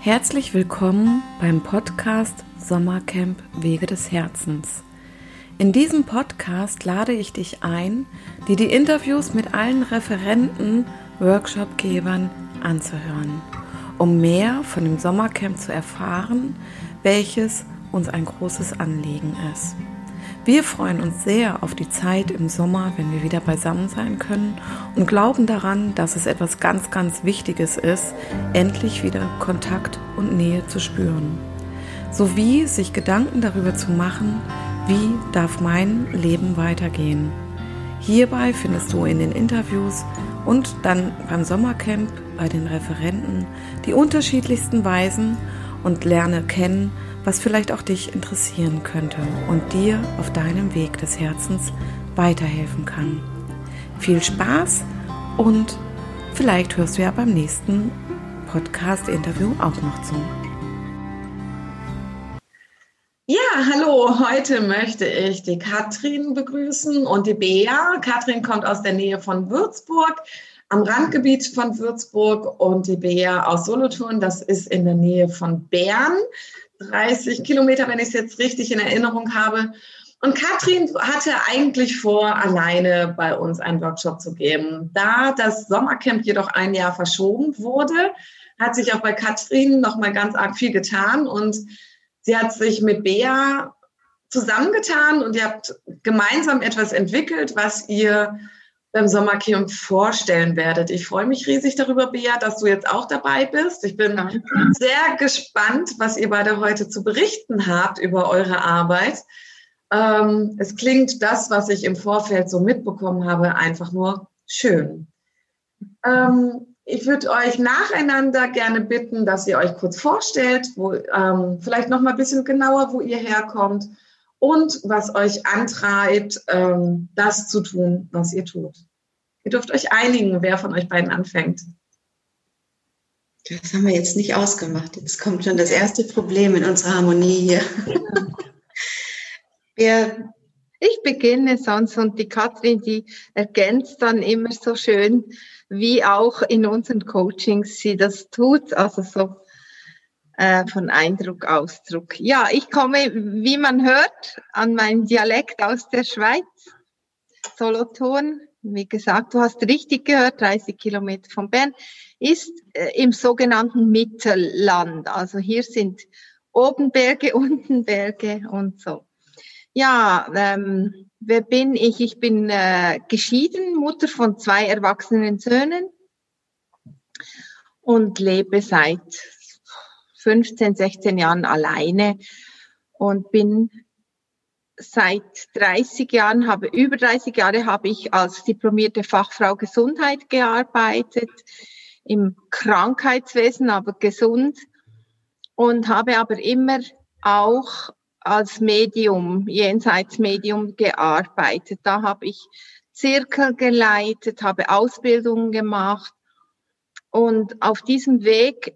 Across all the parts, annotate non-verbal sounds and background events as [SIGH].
Herzlich willkommen beim Podcast Sommercamp Wege des Herzens. In diesem Podcast lade ich dich ein, dir die Interviews mit allen Referenten, Workshopgebern anzuhören, um mehr von dem Sommercamp zu erfahren, welches uns ein großes Anliegen ist. Wir freuen uns sehr auf die Zeit im Sommer, wenn wir wieder beisammen sein können und glauben daran, dass es etwas ganz, ganz Wichtiges ist, endlich wieder Kontakt und Nähe zu spüren. Sowie sich Gedanken darüber zu machen, wie darf mein Leben weitergehen. Hierbei findest du in den Interviews und dann beim Sommercamp bei den Referenten die unterschiedlichsten Weisen und lerne kennen, was vielleicht auch dich interessieren könnte und dir auf deinem Weg des Herzens weiterhelfen kann. Viel Spaß und vielleicht hörst du ja beim nächsten Podcast-Interview auch noch zu. Ja, hallo. Heute möchte ich die Katrin begrüßen und die Bea. Katrin kommt aus der Nähe von Würzburg, am Randgebiet von Würzburg und die Bea aus Solothurn. Das ist in der Nähe von Bern. 30 Kilometer, wenn ich es jetzt richtig in Erinnerung habe. Und Katrin hatte eigentlich vor, alleine bei uns einen Workshop zu geben. Da das Sommercamp jedoch ein Jahr verschoben wurde, hat sich auch bei Katrin noch mal ganz arg viel getan und sie hat sich mit Bea zusammengetan und ihr habt gemeinsam etwas entwickelt, was ihr beim Sommercamp vorstellen werdet. Ich freue mich riesig darüber, Bea, dass du jetzt auch dabei bist. Ich bin sehr gespannt, was ihr beide heute zu berichten habt über eure Arbeit. Ähm, es klingt das, was ich im Vorfeld so mitbekommen habe, einfach nur schön. Ähm, ich würde euch nacheinander gerne bitten, dass ihr euch kurz vorstellt, wo, ähm, vielleicht noch mal ein bisschen genauer, wo ihr herkommt und was euch antreibt, ähm, das zu tun, was ihr tut. Ihr dürft euch einigen, wer von euch beiden anfängt. Das haben wir jetzt nicht ausgemacht. Jetzt kommt schon das erste Problem in unserer Harmonie hier. [LAUGHS] Ja, ich beginne sonst und die Katrin, die ergänzt dann immer so schön, wie auch in unseren Coachings sie das tut. Also so äh, von Eindruck, Ausdruck. Ja, ich komme, wie man hört, an meinen Dialekt aus der Schweiz, Solothurn. Wie gesagt, du hast richtig gehört, 30 Kilometer von Bern, ist äh, im sogenannten Mittelland. Also hier sind oben Berge, [LAUGHS] unten Berge und so. Ja, ähm, wer bin ich? Ich bin äh, geschieden, Mutter von zwei erwachsenen Söhnen und lebe seit 15, 16 Jahren alleine und bin seit 30 Jahren, habe über 30 Jahre habe ich als diplomierte Fachfrau Gesundheit gearbeitet, im Krankheitswesen, aber gesund und habe aber immer auch als Medium, Jenseitsmedium gearbeitet. Da habe ich Zirkel geleitet, habe Ausbildungen gemacht und auf diesem Weg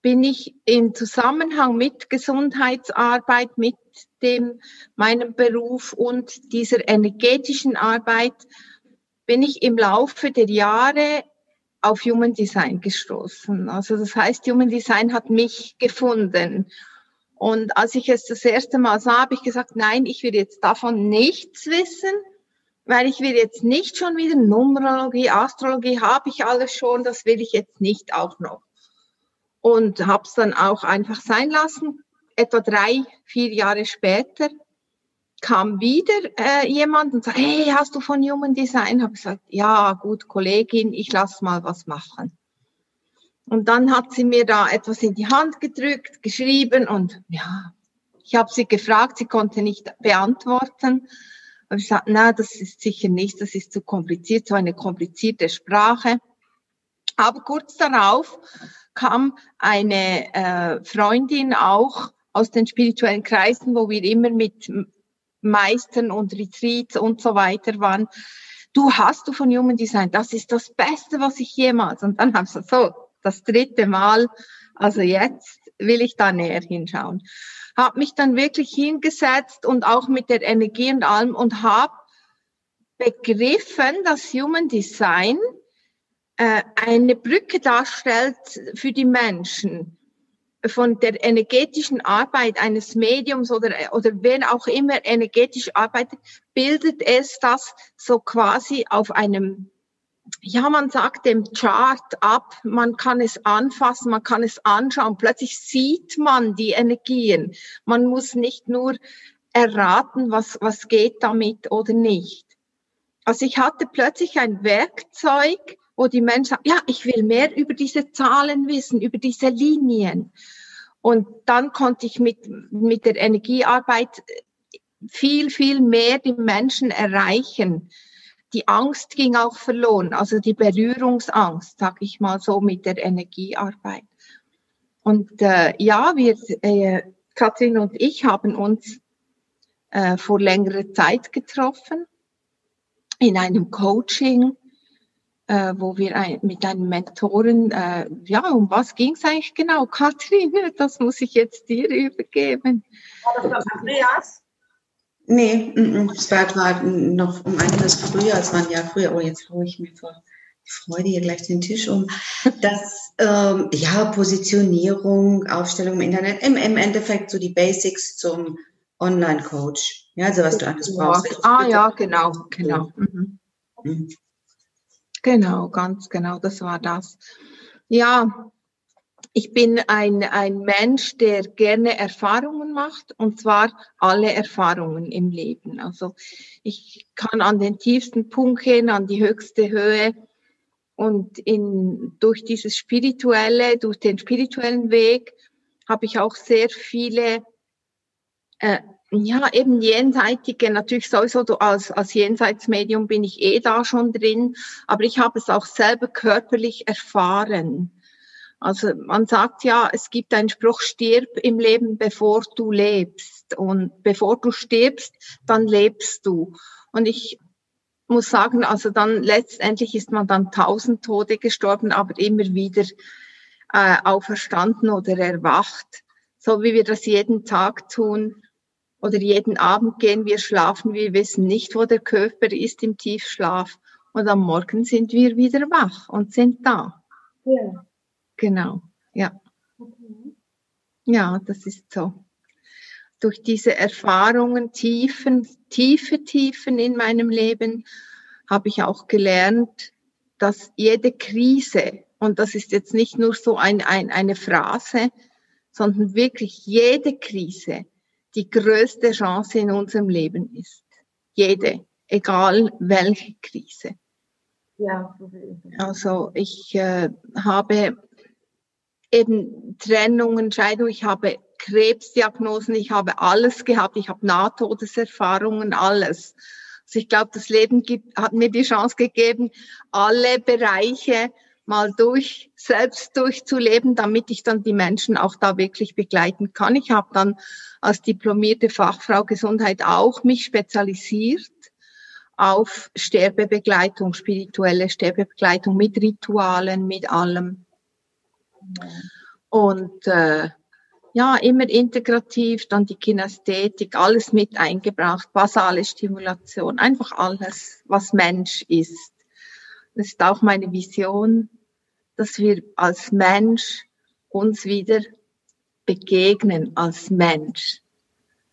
bin ich in Zusammenhang mit Gesundheitsarbeit, mit dem, meinem Beruf und dieser energetischen Arbeit, bin ich im Laufe der Jahre auf Human Design gestoßen. Also das heißt, Human Design hat mich gefunden. Und als ich es das erste Mal sah, habe ich gesagt, nein, ich will jetzt davon nichts wissen, weil ich will jetzt nicht schon wieder Numerologie, Astrologie, habe ich alles schon, das will ich jetzt nicht auch noch und habe es dann auch einfach sein lassen. Etwa drei, vier Jahre später kam wieder äh, jemand und sagte, hey, hast du von Human Design? Habe gesagt, ja, gut, Kollegin, ich lass mal was machen. Und dann hat sie mir da etwas in die Hand gedrückt, geschrieben und ja, ich habe sie gefragt, sie konnte nicht beantworten. Aber ich sagte, na, das ist sicher nicht, das ist zu kompliziert, so eine komplizierte Sprache. Aber kurz darauf kam eine äh, Freundin auch aus den spirituellen Kreisen, wo wir immer mit Meistern und Retreats und so weiter waren. Du hast du von Human Design, das ist das Beste, was ich jemals. Und dann habe ich gesagt, so, das dritte Mal, also jetzt will ich da näher hinschauen. Habe mich dann wirklich hingesetzt und auch mit der Energie und allem und habe begriffen, dass Human Design äh, eine Brücke darstellt für die Menschen von der energetischen Arbeit eines Mediums oder, oder wer auch immer energetisch arbeitet, bildet es das so quasi auf einem, ja, man sagt dem Chart ab, man kann es anfassen, man kann es anschauen, plötzlich sieht man die Energien. Man muss nicht nur erraten, was, was geht damit oder nicht. Also ich hatte plötzlich ein Werkzeug, wo die Menschen sagen, ja, ich will mehr über diese Zahlen wissen, über diese Linien. Und dann konnte ich mit, mit der Energiearbeit viel, viel mehr die Menschen erreichen. Die Angst ging auch verloren, also die Berührungsangst, sag ich mal so, mit der Energiearbeit. Und äh, ja, wir, äh, Katrin und ich haben uns äh, vor längerer Zeit getroffen in einem Coaching äh, wo wir ein, mit einem Mentoren, äh, ja, um was ging es eigentlich genau? Kathrin, [LAUGHS] das muss ich jetzt dir übergeben. War das Andreas? Nee, es war, war noch um einiges früher, es war ein Jahr früher, oh, jetzt haue ich mir vor Freude hier gleich den Tisch um. Das, ähm, ja, Positionierung, Aufstellung im Internet, im, im Endeffekt so die Basics zum Online-Coach. Ja, also was du alles brauchst. Ah, ja, genau, genau. Mhm. Mhm. Genau, ganz genau, das war das. Ja, ich bin ein, ein Mensch, der gerne Erfahrungen macht, und zwar alle Erfahrungen im Leben. Also ich kann an den tiefsten Punkt gehen, an die höchste Höhe. Und in, durch dieses spirituelle, durch den spirituellen Weg habe ich auch sehr viele äh, ja, eben jenseitige, natürlich sowieso du als, als Jenseitsmedium bin ich eh da schon drin, aber ich habe es auch selber körperlich erfahren. Also man sagt ja, es gibt einen Spruch, stirb im Leben, bevor du lebst. Und bevor du stirbst, dann lebst du. Und ich muss sagen, also dann letztendlich ist man dann tausend Tode gestorben, aber immer wieder äh, auferstanden oder erwacht, so wie wir das jeden Tag tun oder jeden Abend gehen wir schlafen, wir wissen nicht, wo der Körper ist im Tiefschlaf. Und am Morgen sind wir wieder wach und sind da. Ja. Genau, ja. Okay. Ja, das ist so. Durch diese Erfahrungen, Tiefen, tiefe Tiefen in meinem Leben, habe ich auch gelernt, dass jede Krise, und das ist jetzt nicht nur so ein, ein, eine Phrase, sondern wirklich jede Krise die größte Chance in unserem Leben ist. Jede, egal welche Krise. Ja, also ich äh, habe eben Trennungen, Scheidung, ich habe Krebsdiagnosen, ich habe alles gehabt, ich habe Nahtodeserfahrungen, alles. Also ich glaube, das Leben gibt, hat mir die Chance gegeben, alle Bereiche mal durch, selbst durchzuleben, damit ich dann die Menschen auch da wirklich begleiten kann. Ich habe dann als diplomierte Fachfrau Gesundheit auch mich spezialisiert auf Sterbebegleitung, spirituelle Sterbebegleitung mit Ritualen, mit allem. Und äh, ja, immer integrativ, dann die Kinästhetik, alles mit eingebracht, basale Stimulation, einfach alles, was Mensch ist. Das ist auch meine Vision, dass wir als Mensch uns wieder begegnen, als Mensch,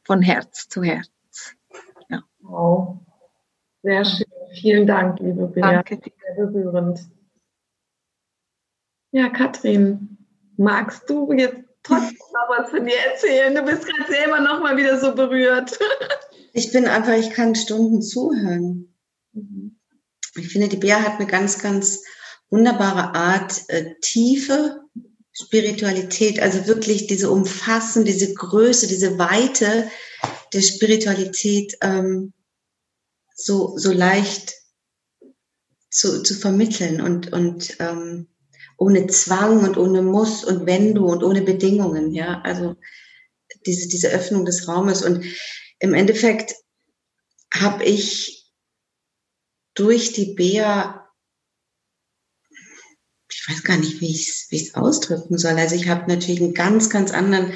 von Herz zu Herz. Ja. Wow. Sehr schön. Vielen Dank, liebe Bea. Danke dir. Sehr berührend. Ja, Katrin, magst du jetzt trotzdem noch was von dir erzählen? Du bist gerade selber noch mal wieder so berührt. [LAUGHS] Ich bin einfach, ich kann Stunden zuhören. Mhm. Ich finde, die Bea hat eine ganz, ganz wunderbare Art, äh, tiefe Spiritualität, also wirklich diese Umfassen, diese Größe, diese Weite der Spiritualität ähm, so, so leicht zu, zu vermitteln und, und ähm, ohne Zwang und ohne Muss und Wenn du und ohne Bedingungen, ja, also diese, diese Öffnung des Raumes. Und im Endeffekt habe ich durch die Bea ich weiß gar nicht, wie ich es ausdrücken soll. Also ich habe natürlich einen ganz, ganz anderen,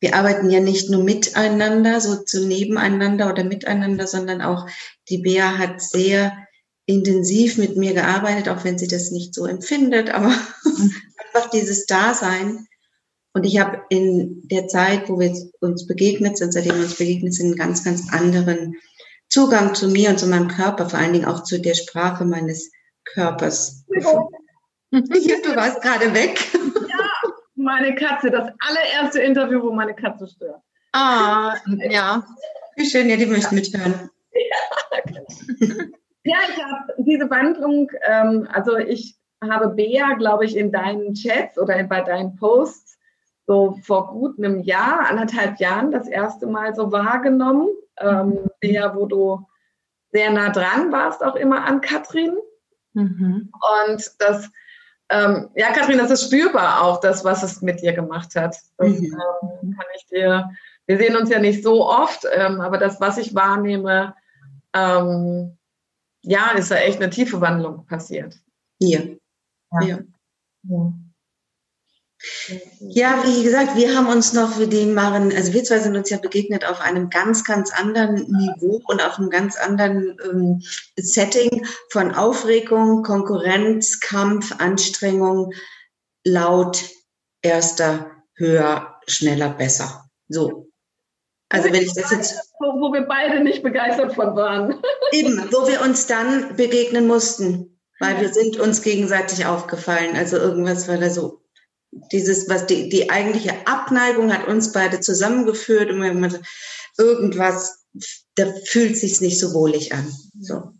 wir arbeiten ja nicht nur miteinander, so zu nebeneinander oder miteinander, sondern auch die Bea hat sehr intensiv mit mir gearbeitet, auch wenn sie das nicht so empfindet, aber mhm. [LAUGHS] einfach dieses Dasein. Und ich habe in der Zeit, wo wir uns begegnet sind, seitdem wir uns begegnet sind, einen ganz, ganz anderen Zugang zu mir und zu meinem Körper, vor allen Dingen auch zu der Sprache meines Körpers gefunden. [LAUGHS] du warst gerade weg. Ja, meine Katze, das allererste Interview, wo meine Katze stört. Ah, ja. Wie schön, ja, die möchten mithören. [LAUGHS] Ja, ich habe diese Wandlung, ähm, also ich habe Bea, glaube ich, in deinen Chats oder bei deinen Posts so vor gut einem Jahr, anderthalb Jahren das erste Mal so wahrgenommen. Ähm, Bea, wo du sehr nah dran warst, auch immer an Katrin. Mhm. Und das, ähm, ja, Katrin, das ist spürbar auch, das, was es mit dir gemacht hat. Das mhm. ähm, kann ich dir, wir sehen uns ja nicht so oft, ähm, aber das, was ich wahrnehme, ähm, ja, ist da echt eine tiefe Wandlung passiert. Ja. Ja. ja. Ja, wie gesagt, wir haben uns noch, wie die Maren, also wir zwei sind uns ja begegnet auf einem ganz, ganz anderen Niveau und auf einem ganz anderen ähm, Setting von Aufregung, Konkurrenz, Kampf, Anstrengung, laut, erster, höher, schneller, besser. So. Also wenn ich das jetzt. Wo, wo wir beide nicht begeistert von waren. [LAUGHS] Eben, wo wir uns dann begegnen mussten, weil wir sind uns gegenseitig aufgefallen. Also irgendwas war da so dieses, was die, die eigentliche Abneigung hat uns beide zusammengeführt und man, irgendwas, da fühlt sich's nicht so wohlig an. So.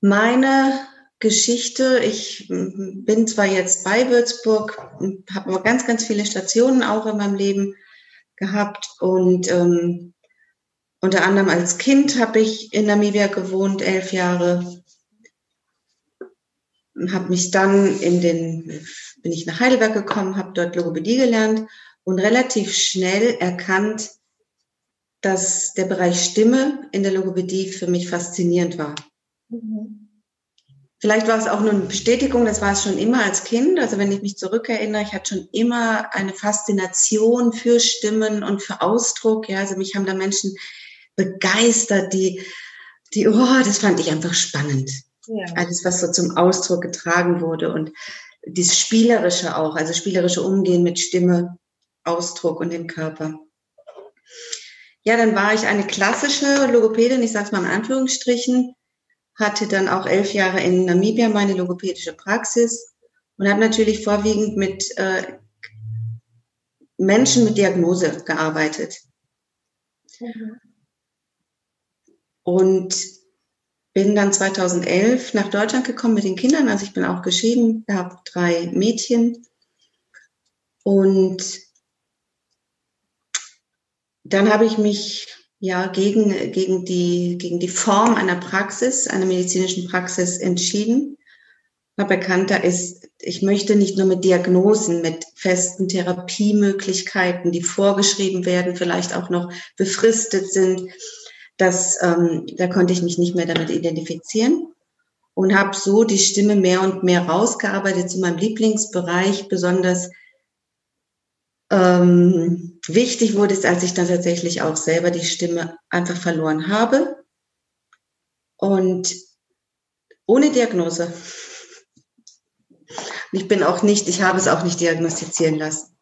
Meine Geschichte, ich bin zwar jetzt bei Würzburg, habe aber ganz, ganz viele Stationen auch in meinem Leben gehabt und ähm, unter anderem als Kind habe ich in Namibia gewohnt, elf Jahre habe mich dann in den, bin ich nach Heidelberg gekommen, habe dort Logopädie gelernt und relativ schnell erkannt, dass der Bereich Stimme in der Logopädie für mich faszinierend war. Mhm. Vielleicht war es auch nur eine Bestätigung, das war es schon immer als Kind. Also wenn ich mich zurückerinnere, ich hatte schon immer eine Faszination für Stimmen und für Ausdruck. Ja, also mich haben da Menschen begeistert, die, die, oh, das fand ich einfach spannend. Ja. Alles, was so zum Ausdruck getragen wurde und dieses Spielerische auch, also spielerische Umgehen mit Stimme, Ausdruck und dem Körper. Ja, dann war ich eine klassische Logopädin, ich sage es mal in Anführungsstrichen, hatte dann auch elf Jahre in Namibia meine logopädische Praxis und habe natürlich vorwiegend mit äh, Menschen mit Diagnose gearbeitet. Mhm. Und bin dann 2011 nach Deutschland gekommen mit den Kindern. Also ich bin auch geschieden, habe drei Mädchen. Und dann habe ich mich ja gegen, gegen, die, gegen die Form einer Praxis, einer medizinischen Praxis entschieden. Habe erkannt, da ist, ich möchte nicht nur mit Diagnosen, mit festen Therapiemöglichkeiten, die vorgeschrieben werden, vielleicht auch noch befristet sind, das, ähm, da konnte ich mich nicht mehr damit identifizieren und habe so die Stimme mehr und mehr rausgearbeitet zu meinem Lieblingsbereich. Besonders ähm, wichtig wurde es, als ich dann tatsächlich auch selber die Stimme einfach verloren habe und ohne Diagnose. Ich bin auch nicht, ich habe es auch nicht diagnostizieren lassen.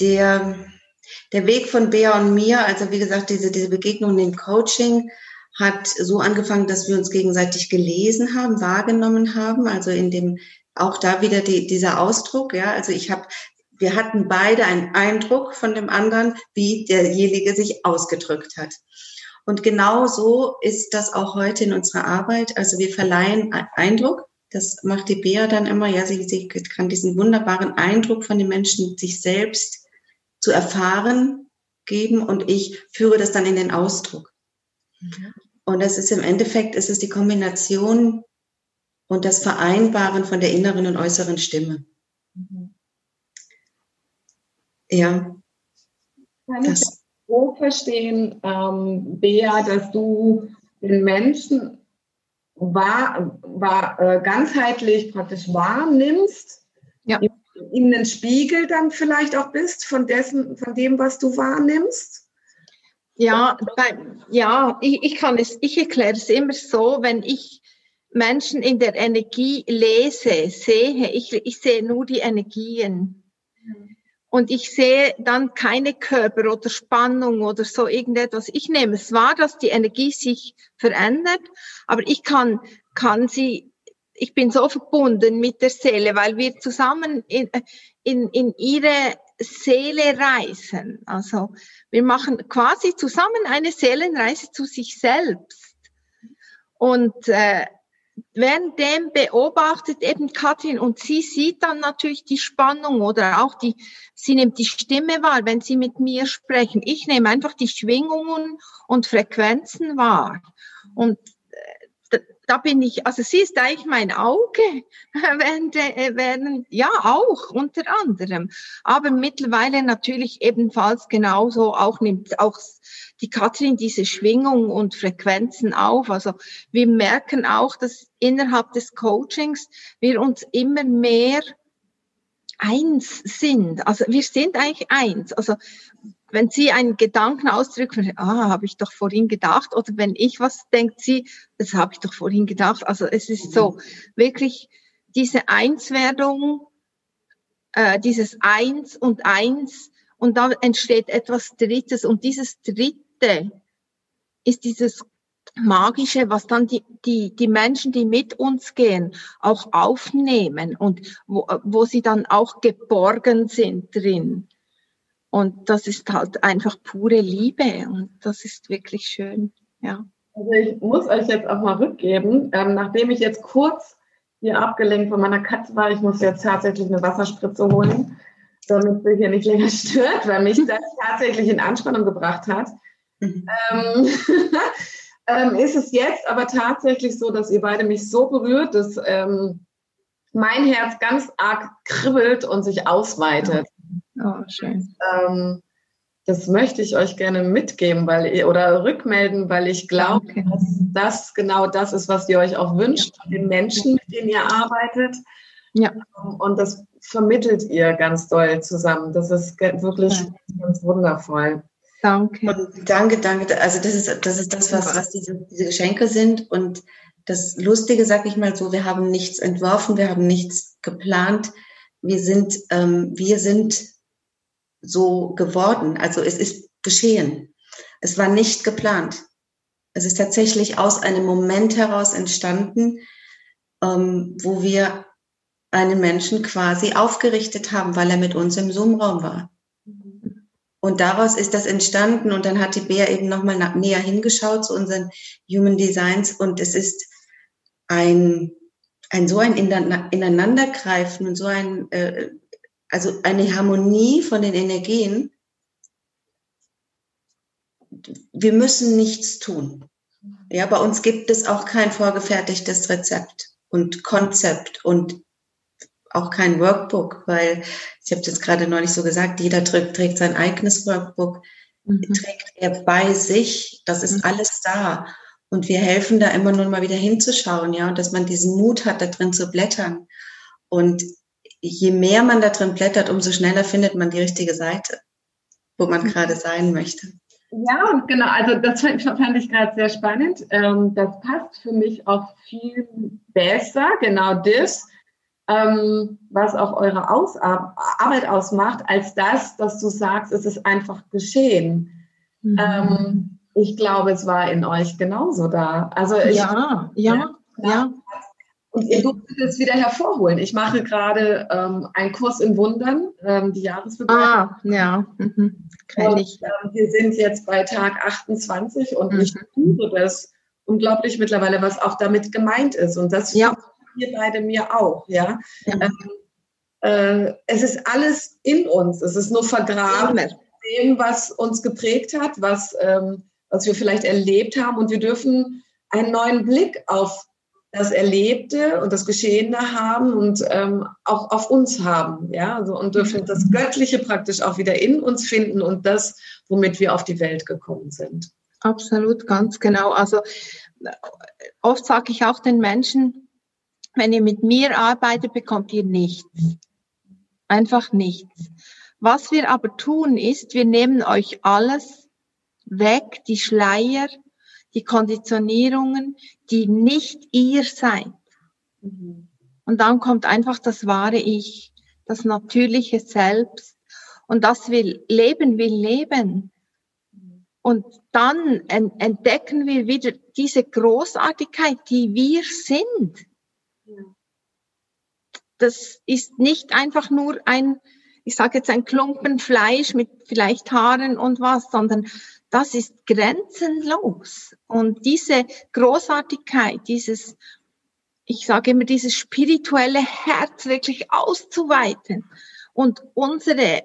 Der der Weg von Bea und mir, also wie gesagt, diese, diese Begegnung im Coaching, hat so angefangen, dass wir uns gegenseitig gelesen haben, wahrgenommen haben. Also in dem, auch da wieder die, dieser Ausdruck, ja. Also ich habe, wir hatten beide einen Eindruck von dem anderen, wie derjenige sich ausgedrückt hat. Und genau so ist das auch heute in unserer Arbeit. Also wir verleihen Eindruck. Das macht die Bea dann immer. Ja, sie, sie kann diesen wunderbaren Eindruck von den Menschen sich selbst zu erfahren geben und ich führe das dann in den Ausdruck. Mhm. Und das ist im Endeffekt, ist es die Kombination und das Vereinbaren von der inneren und äußeren Stimme. Mhm. Ja. Kann das. ich so verstehen, ähm, Bea, dass du den Menschen war, war, äh, ganzheitlich praktisch wahrnimmst, ja ihm einen Spiegel dann vielleicht auch bist von dessen, von dem, was du wahrnimmst? Ja, bei, ja, ich, ich kann es, ich erkläre es immer so, wenn ich Menschen in der Energie lese, sehe, ich, ich sehe nur die Energien. Und ich sehe dann keine Körper oder Spannung oder so irgendetwas. Ich nehme es wahr, dass die Energie sich verändert, aber ich kann, kann sie, ich bin so verbunden mit der Seele, weil wir zusammen in, in, in ihre Seele reisen. Also wir machen quasi zusammen eine Seelenreise zu sich selbst. Und äh, währenddem beobachtet eben Katrin und sie sieht dann natürlich die Spannung oder auch die, sie nimmt die Stimme wahr, wenn sie mit mir sprechen. Ich nehme einfach die Schwingungen und Frequenzen wahr. Und da bin ich, also sie ist eigentlich mein Auge, [LAUGHS] während, äh, während, ja auch unter anderem, aber mittlerweile natürlich ebenfalls genauso auch nimmt auch die Katrin diese Schwingung und Frequenzen auf. Also wir merken auch, dass innerhalb des Coachings wir uns immer mehr eins sind. Also wir sind eigentlich eins. Also wenn sie einen Gedanken ausdrücken, ah, habe ich doch vorhin gedacht, oder wenn ich was denkt sie, das habe ich doch vorhin gedacht. Also es ist so wirklich diese Einswerdung, äh, dieses Eins und Eins, und da entsteht etwas Drittes. Und dieses Dritte ist dieses Magische, was dann die, die, die Menschen, die mit uns gehen, auch aufnehmen und wo, wo sie dann auch geborgen sind drin. Und das ist halt einfach pure Liebe und das ist wirklich schön, ja. Also ich muss euch jetzt auch mal rückgeben, ähm, nachdem ich jetzt kurz hier abgelenkt von meiner Katze war, ich muss jetzt tatsächlich eine Wasserspritze holen, damit sie hier nicht länger [LAUGHS] stört, weil mich das tatsächlich in Anspannung gebracht hat. Mhm. Ähm, [LAUGHS] ähm, ist es jetzt aber tatsächlich so, dass ihr beide mich so berührt, dass ähm, mein Herz ganz arg kribbelt und sich ausweitet. Oh, schön. Ähm, das möchte ich euch gerne mitgeben, weil oder rückmelden, weil ich glaube, okay. dass das genau das ist, was ihr euch auch wünscht von den Menschen, mit denen ihr arbeitet. Ja. Und das vermittelt ihr ganz doll zusammen. Das ist wirklich ja. ganz wundervoll. Danke. Und danke, danke. Also das ist das, ist das was, was diese, diese Geschenke sind. Und das Lustige, sag ich mal so, wir haben nichts entworfen, wir haben nichts geplant. Wir sind, ähm, wir sind so geworden. Also es ist geschehen. Es war nicht geplant. Es ist tatsächlich aus einem Moment heraus entstanden, ähm, wo wir einen Menschen quasi aufgerichtet haben, weil er mit uns im Zoom-Raum war. Und daraus ist das entstanden und dann hat die Bea eben nochmal näher hingeschaut zu unseren Human Designs und es ist ein, ein so ein Ineinandergreifen und so ein äh, also eine Harmonie von den Energien. Wir müssen nichts tun. Ja, bei uns gibt es auch kein vorgefertigtes Rezept und Konzept und auch kein Workbook, weil ich habe jetzt gerade neulich so gesagt, jeder trägt, trägt sein eigenes Workbook, mhm. trägt er bei sich, das ist mhm. alles da. Und wir helfen da immer nur mal wieder hinzuschauen, ja, und dass man diesen Mut hat, da drin zu blättern. Und je mehr man da drin blättert, umso schneller findet man die richtige Seite, wo man mhm. gerade sein möchte. Ja, und genau, also das fand, fand ich gerade sehr spannend. Ähm, das passt für mich auch viel besser, genau das, ähm, was auch eure Aus Arbeit ausmacht, als das, dass du sagst, es ist einfach geschehen. Mhm. Ähm, ich glaube, es war in euch genauso da. Also ich, ja, ja, ja, ja. Und ihr durftet es wieder hervorholen. Ich mache gerade ähm, einen Kurs in Wundern, ähm, die Jahresbegleitung. Ah, ja. Mhm. Und, ähm, wir sind jetzt bei Tag 28 und mhm. ich spüre das unglaublich mittlerweile, was auch damit gemeint ist. Und das ja. Ihr beide mir auch. Ja. ja. Ähm, äh, es ist alles in uns. Es ist nur vergraben in dem, was uns geprägt hat, was, ähm, was wir vielleicht erlebt haben. Und wir dürfen einen neuen Blick auf das Erlebte und das Geschehene haben und ähm, auch auf uns haben, ja, also und dürfen das Göttliche praktisch auch wieder in uns finden und das, womit wir auf die Welt gekommen sind. Absolut, ganz genau. Also oft sage ich auch den Menschen, wenn ihr mit mir arbeitet, bekommt ihr nichts. Einfach nichts. Was wir aber tun ist, wir nehmen euch alles weg, die Schleier, die Konditionierungen, die nicht ihr seid. Und dann kommt einfach das wahre Ich, das natürliche Selbst. Und das will Leben, will Leben. Und dann entdecken wir wieder diese Großartigkeit, die wir sind. Das ist nicht einfach nur ein, ich sage jetzt ein Klumpen Fleisch mit vielleicht Haaren und was, sondern das ist grenzenlos. Und diese Großartigkeit, dieses, ich sage immer, dieses spirituelle Herz wirklich auszuweiten und unsere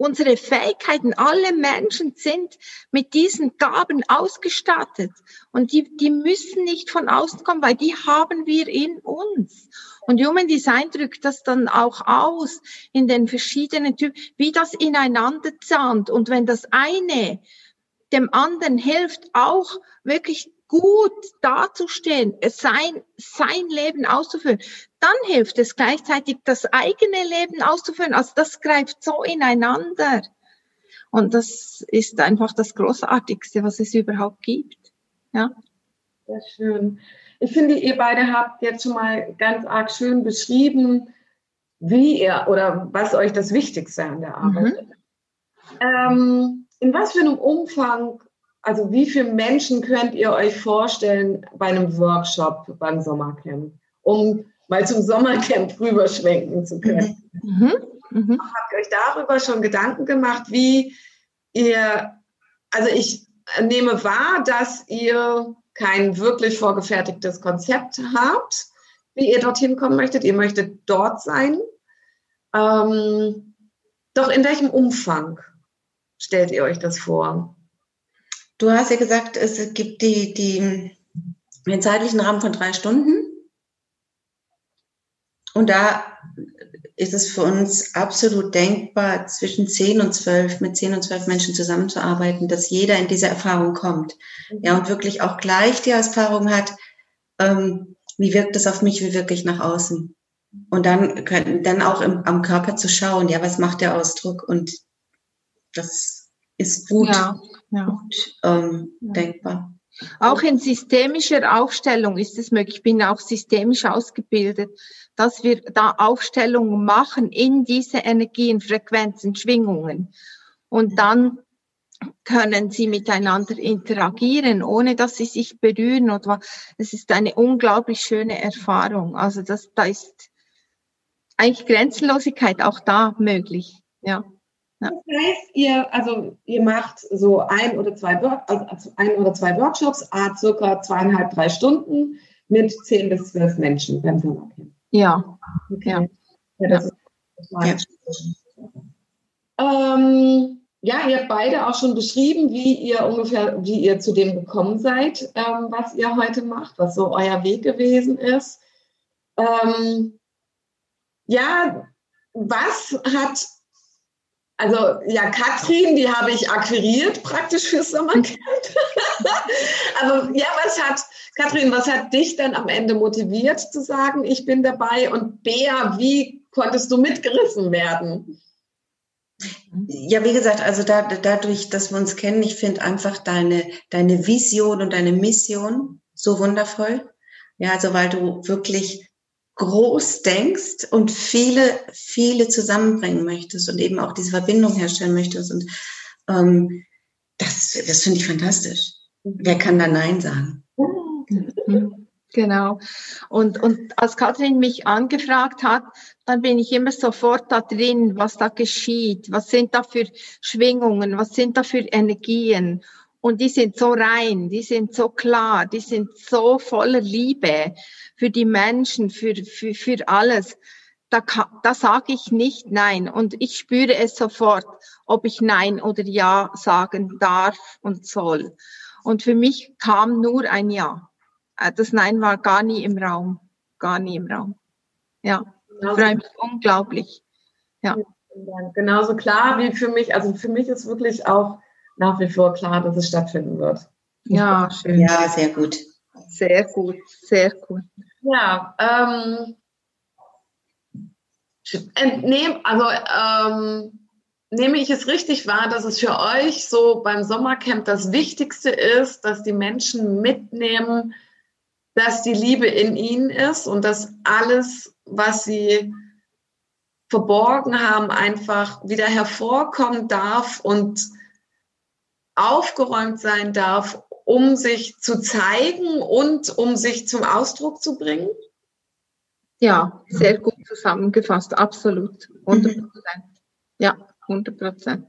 unsere Fähigkeiten, alle Menschen sind mit diesen Gaben ausgestattet. Und die, die müssen nicht von außen kommen, weil die haben wir in uns. Und Human Design drückt das dann auch aus in den verschiedenen Typen, wie das ineinander zahnt. Und wenn das eine dem anderen hilft, auch wirklich gut dazustehen, sein, sein Leben auszuführen, dann hilft es gleichzeitig, das eigene Leben auszuführen. Also das greift so ineinander. Und das ist einfach das Großartigste, was es überhaupt gibt. Ja. Sehr schön. Ich finde, ihr beide habt jetzt schon mal ganz arg schön beschrieben, wie ihr oder was euch das Wichtigste an der Arbeit ist. Mhm. Ähm, in was für einem Umfang also wie viele Menschen könnt ihr euch vorstellen bei einem Workshop beim Sommercamp, um mal zum Sommercamp [LAUGHS] rüberschwenken zu können? Mhm. Mhm. Habt ihr euch darüber schon Gedanken gemacht, wie ihr, also ich nehme wahr, dass ihr kein wirklich vorgefertigtes Konzept habt, wie ihr dorthin kommen möchtet. Ihr möchtet dort sein. Ähm, doch in welchem Umfang stellt ihr euch das vor? Du hast ja gesagt, es gibt die, die, den zeitlichen Rahmen von drei Stunden. Und da ist es für uns absolut denkbar, zwischen zehn und zwölf, mit zehn und zwölf Menschen zusammenzuarbeiten, dass jeder in diese Erfahrung kommt. Mhm. Ja, und wirklich auch gleich die Erfahrung hat, ähm, wie wirkt es auf mich, wie wirke ich nach außen. Und dann können, dann auch im, am Körper zu schauen, ja, was macht der Ausdruck? Und das ist gut. Ja ja. gut ähm, ja. denkbar. Auch in systemischer Aufstellung ist es möglich. Ich bin auch systemisch ausgebildet, dass wir da Aufstellungen machen in diese Energien, Frequenzen, Schwingungen. Und dann können sie miteinander interagieren, ohne dass sie sich berühren. Es ist eine unglaublich schöne Erfahrung. Also das, da ist eigentlich Grenzenlosigkeit auch da möglich. Ja. Das heißt, ihr, also ihr macht so ein oder zwei, also, also ein oder zwei Workshops, a circa zweieinhalb, drei Stunden mit zehn bis zwölf Menschen beim Sommercamp. Ja. Okay. Ja. ja, das ja. Ist, ja. Ähm, ja, ihr habt beide auch schon beschrieben, wie ihr ungefähr, wie ihr zu dem gekommen seid, ähm, was ihr heute macht, was so euer Weg gewesen ist. Ähm, ja, was hat also ja, Katrin, die habe ich akquiriert praktisch fürs Sommercamp. [LAUGHS] Aber ja, was hat, Katrin, was hat dich dann am Ende motiviert zu sagen, ich bin dabei? Und Bea, wie konntest du mitgerissen werden? Ja, wie gesagt, also da, dadurch, dass wir uns kennen, ich finde einfach deine, deine Vision und deine Mission so wundervoll. Ja, also weil du wirklich groß denkst und viele, viele zusammenbringen möchtest und eben auch diese Verbindung herstellen möchtest. Und ähm, das, das finde ich fantastisch. Wer kann da Nein sagen? [LAUGHS] Genau. Und, und als Kathrin mich angefragt hat, dann bin ich immer sofort da drin, was da geschieht, was sind da für Schwingungen, was sind da für Energien. Und die sind so rein, die sind so klar, die sind so voller Liebe für die Menschen, für, für, für alles. Da, da sage ich nicht Nein und ich spüre es sofort, ob ich Nein oder Ja sagen darf und soll. Und für mich kam nur ein Ja. Äh, das Nein war gar nie im Raum, gar nie im Raum. Ja, freue mich unglaublich. Ja. Genauso klar wie für mich, also für mich ist wirklich auch nach wie vor klar, dass es stattfinden wird. Ja, schön. Ja, sehr gut. Sehr gut, sehr gut. Ja, ähm, entnehmen, also ähm, nehme ich es richtig wahr, dass es für euch so beim Sommercamp das Wichtigste ist, dass die Menschen mitnehmen, dass die Liebe in ihnen ist und dass alles, was sie verborgen haben, einfach wieder hervorkommen darf und aufgeräumt sein darf, um sich zu zeigen und um sich zum Ausdruck zu bringen? Ja, sehr gut zusammengefasst, absolut. 100 Prozent. Mhm. Ja, 100 Prozent.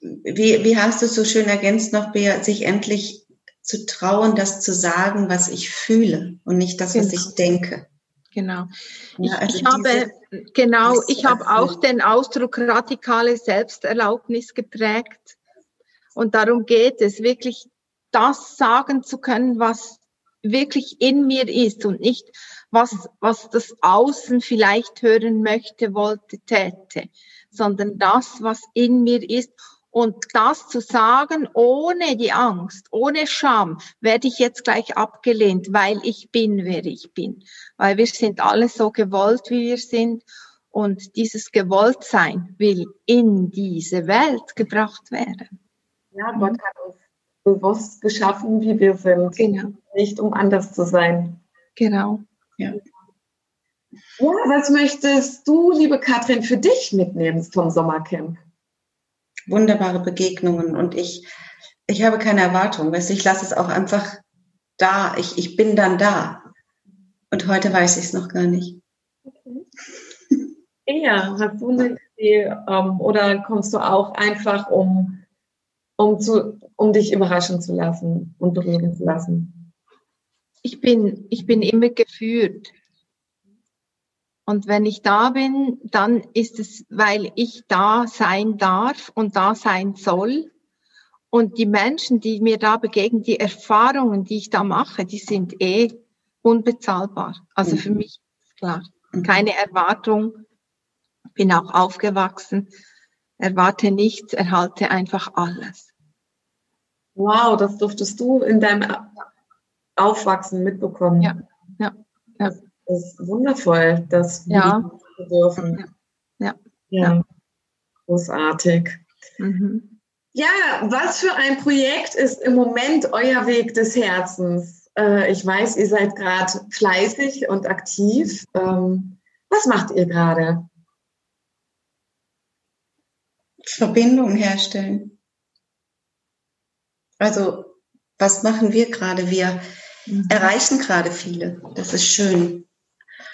Wie, wie hast du so schön ergänzt noch, Bea, sich endlich zu trauen, das zu sagen, was ich fühle und nicht das, was genau. ich denke. Genau. Ja, also ich habe, genau, ich habe auch den Ausdruck radikale Selbsterlaubnis geprägt. Und darum geht es, wirklich das sagen zu können, was wirklich in mir ist und nicht, was, was das Außen vielleicht hören möchte, wollte, täte, sondern das, was in mir ist. Und das zu sagen, ohne die Angst, ohne Scham, werde ich jetzt gleich abgelehnt, weil ich bin, wer ich bin. Weil wir sind alle so gewollt, wie wir sind. Und dieses Gewolltsein will in diese Welt gebracht werden. Ja, Gott hat uns bewusst geschaffen, wie wir sind. Genau. Nicht um anders zu sein. Genau. Ja. Ja, was möchtest du, liebe Katrin, für dich mitnehmen vom Sommercamp? Wunderbare Begegnungen und ich, ich habe keine Erwartung. Weißt, ich lasse es auch einfach da. Ich, ich bin dann da. Und heute weiß ich es noch gar nicht. Okay. Ja, hast du eine Idee ähm, oder kommst du auch einfach, um um, zu, um dich überraschen zu lassen und berühren zu lassen? Ich bin, ich bin immer geführt. Und wenn ich da bin, dann ist es, weil ich da sein darf und da sein soll. Und die Menschen, die mir da begegnen, die Erfahrungen, die ich da mache, die sind eh unbezahlbar. Also für mhm. mich ist klar. Keine Erwartung. Bin auch aufgewachsen Erwarte nichts, erhalte einfach alles. Wow, das durftest du in deinem Aufwachsen mitbekommen. Ja, ja, ja. Das ist wundervoll, das ja. dürfen. Ja, ja. ja. großartig. Mhm. Ja, was für ein Projekt ist im Moment euer Weg des Herzens? Äh, ich weiß, ihr seid gerade fleißig und aktiv. Ähm, was macht ihr gerade? Verbindung herstellen. Also, was machen wir gerade? Wir mhm. erreichen gerade viele. Das ist schön.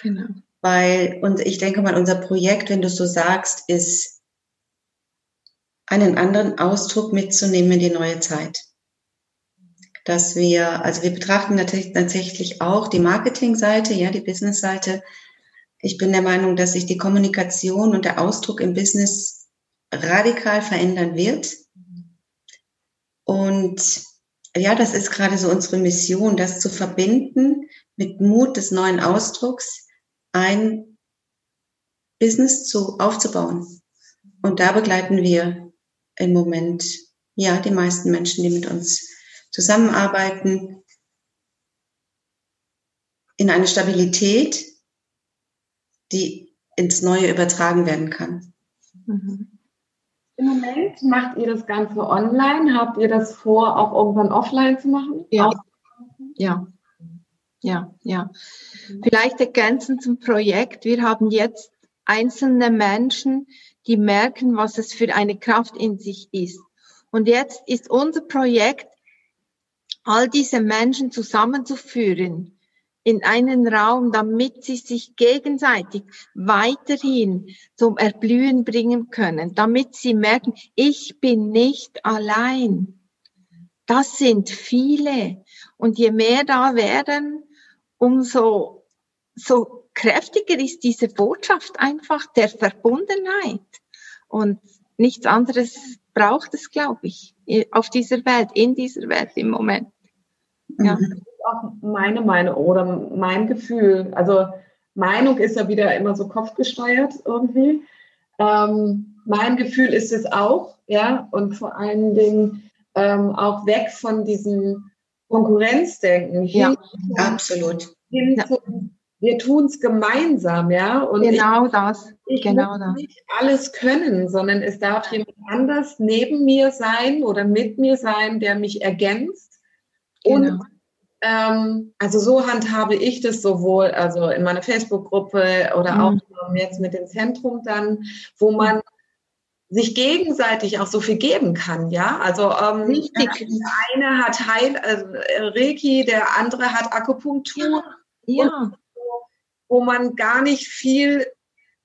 Genau. Weil, und ich denke mal, unser Projekt, wenn du so sagst, ist, einen anderen Ausdruck mitzunehmen in die neue Zeit. Dass wir, also wir betrachten natürlich tatsächlich auch die Marketingseite, ja, die Businessseite. Ich bin der Meinung, dass sich die Kommunikation und der Ausdruck im Business radikal verändern wird. Und ja, das ist gerade so unsere Mission, das zu verbinden mit Mut des neuen Ausdrucks, ein Business zu, aufzubauen. Und da begleiten wir im Moment, ja, die meisten Menschen, die mit uns zusammenarbeiten, in eine Stabilität, die ins Neue übertragen werden kann. Mhm. Im Moment macht ihr das Ganze online. Habt ihr das vor, auch irgendwann offline zu machen? Ja. Ja. Ja, ja. Vielleicht ergänzend zum Projekt. Wir haben jetzt einzelne Menschen, die merken, was es für eine Kraft in sich ist. Und jetzt ist unser Projekt, all diese Menschen zusammenzuführen in einen Raum, damit sie sich gegenseitig weiterhin zum Erblühen bringen können, damit sie merken, ich bin nicht allein. Das sind viele. Und je mehr da werden, umso so kräftiger ist diese Botschaft einfach der Verbundenheit. Und nichts anderes braucht es, glaube ich, auf dieser Welt, in dieser Welt im Moment. Ja. Mhm auch meine Meinung oder mein Gefühl. Also Meinung ist ja wieder immer so kopfgesteuert irgendwie. Ähm, mein Gefühl ist es auch, ja, und vor allen Dingen ähm, auch weg von diesem Konkurrenzdenken. Ja, absolut. Hin ja. zum wir tun es gemeinsam, ja. Und genau ich, das. Ich genau muss das. nicht alles können, sondern es darf jemand anders neben mir sein oder mit mir sein, der mich ergänzt. Genau. Und ähm, also so handhabe ich das sowohl also in meiner Facebook-Gruppe oder mhm. auch jetzt mit dem Zentrum dann, wo man sich gegenseitig auch so viel geben kann, ja. Also ähm, Richtig. der eine hat Heil, also Reiki, der andere hat Akupunktur. Ja. ja. Wo, wo man gar nicht viel,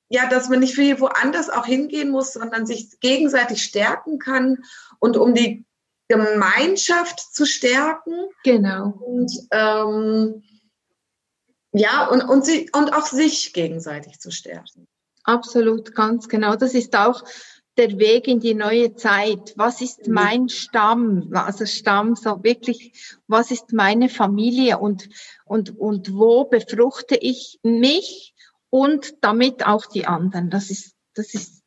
ja, dass man nicht viel woanders auch hingehen muss, sondern sich gegenseitig stärken kann und um die Gemeinschaft zu stärken. Genau. Und ähm, ja, und, und, sie, und auch sich gegenseitig zu stärken. Absolut, ganz genau. Das ist auch der Weg in die neue Zeit. Was ist mhm. mein Stamm? Also Stamm, so wirklich, was ist meine Familie und, und, und wo befruchte ich mich und damit auch die anderen? Das ist, das ist,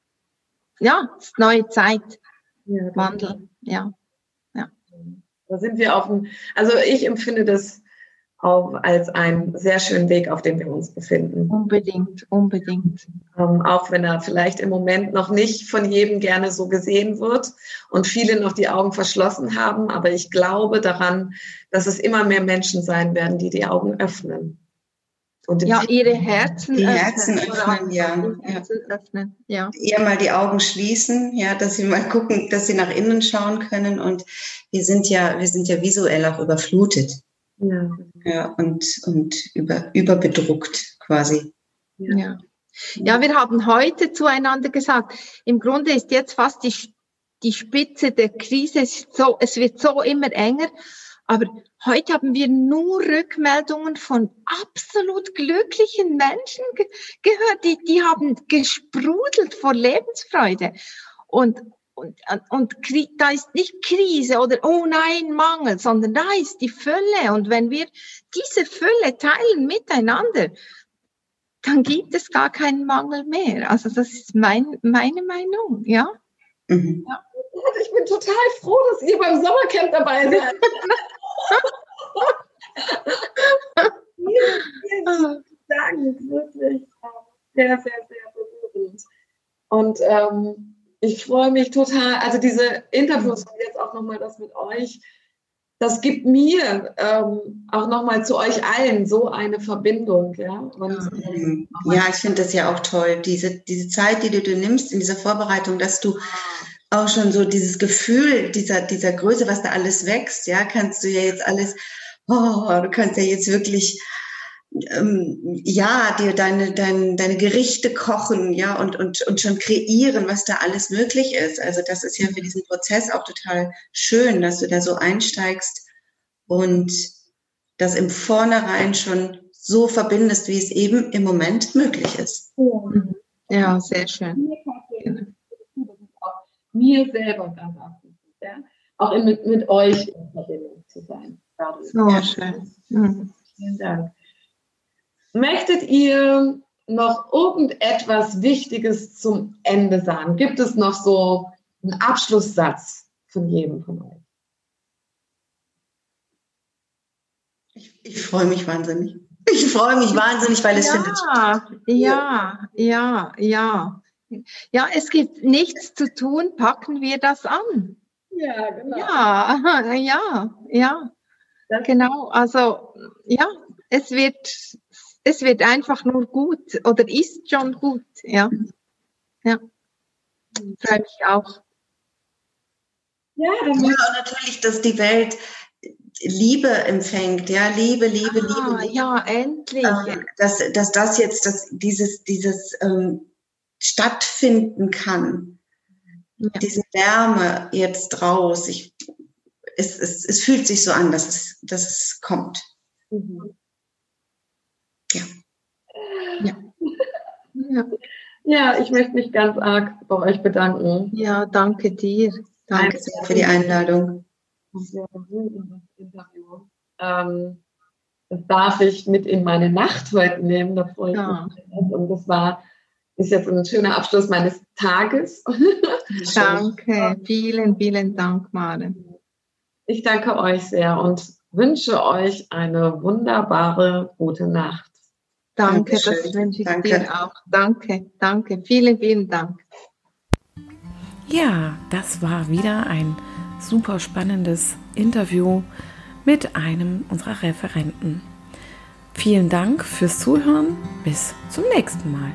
ja, das neue Zeit. Ja, ja. Da sind wir auf dem, also ich empfinde das auch als einen sehr schönen Weg, auf dem wir uns befinden. Unbedingt, unbedingt. Ähm, auch wenn er vielleicht im Moment noch nicht von jedem gerne so gesehen wird und viele noch die Augen verschlossen haben. Aber ich glaube daran, dass es immer mehr Menschen sein werden, die die Augen öffnen. Und ja, ihre Herzen die Herzen öffnen, ja. Herzen öffnen, ja. Eher mal die Augen schließen, ja, dass sie mal gucken, dass sie nach innen schauen können. Und wir sind ja, wir sind ja visuell auch überflutet. Ja. ja und, und über, überbedruckt quasi. Ja. ja. Ja, wir haben heute zueinander gesagt, im Grunde ist jetzt fast die, die Spitze der Krise, so, es wird so immer enger, aber heute haben wir nur Rückmeldungen von absolut glücklichen Menschen ge gehört, die, die haben gesprudelt vor Lebensfreude. Und, und, und da ist nicht Krise oder oh nein, Mangel, sondern da ist die Fülle. Und wenn wir diese Fülle teilen miteinander, dann gibt es gar keinen Mangel mehr. Also das ist mein, meine Meinung, ja. Mhm. ja. Ich bin total froh, dass ihr beim Sommercamp dabei seid. [LAUGHS] vielen, vielen Dank, wirklich sehr, sehr, sehr berührend. Und ähm, ich freue mich total. Also diese Interviews und jetzt auch nochmal das mit euch, das gibt mir ähm, auch nochmal zu euch allen so eine Verbindung. Ja, ähm, ja ich finde das ja auch toll, diese, diese Zeit, die du, du nimmst in dieser Vorbereitung, dass du auch schon so dieses Gefühl dieser, dieser Größe, was da alles wächst, ja, kannst du ja jetzt alles, oh, du kannst ja jetzt wirklich ähm, ja, dir deine, deine, deine Gerichte kochen, ja, und, und, und schon kreieren, was da alles möglich ist. Also das ist ja für diesen Prozess auch total schön, dass du da so einsteigst und das im Vornherein schon so verbindest, wie es eben im Moment möglich ist. Ja, sehr schön. Mir selber ganz wichtig, ja? auch mit, mit euch in Verbindung zu sein. So schön. Mhm. Vielen Dank. Möchtet ihr noch irgendetwas Wichtiges zum Ende sagen? Gibt es noch so einen Abschlusssatz von jedem von euch? Ich, ich freue mich wahnsinnig. Ich freue mich wahnsinnig, weil es ja, findet statt. Ja, ja, ja. Ja, es gibt nichts zu tun, packen wir das an. Ja, genau. Ja, ja, ja. Das genau, also ja, es wird es wird einfach nur gut oder ist schon gut, ja. Ja. Freue mich auch. Ja, ja, und natürlich, dass die Welt Liebe empfängt, ja, Liebe, Liebe, ah, Liebe. Ja, endlich. Ähm, dass, dass das jetzt, dass dieses, dieses ähm, stattfinden kann. Ja. Diese Wärme jetzt raus. Ich, es, es, es fühlt sich so an, dass es, dass es kommt. Mhm. Ja. Ja. ja. ja. ich möchte mich ganz arg bei euch bedanken. Ja, danke dir. Danke sehr für die Einladung. Ähm, das darf ich mit in meine Nacht heute nehmen. Da freue ich ja. mich. Und das war, ist jetzt ein schöner Abschluss meines Tages. [LAUGHS] danke, vielen, vielen Dank, Maren. Ich danke euch sehr und wünsche euch eine wunderbare gute Nacht. Danke, Dankeschön. das wünsche ich danke. dir auch. Danke, danke. Vielen, vielen Dank. Ja, das war wieder ein super spannendes Interview mit einem unserer Referenten. Vielen Dank fürs Zuhören. Bis zum nächsten Mal.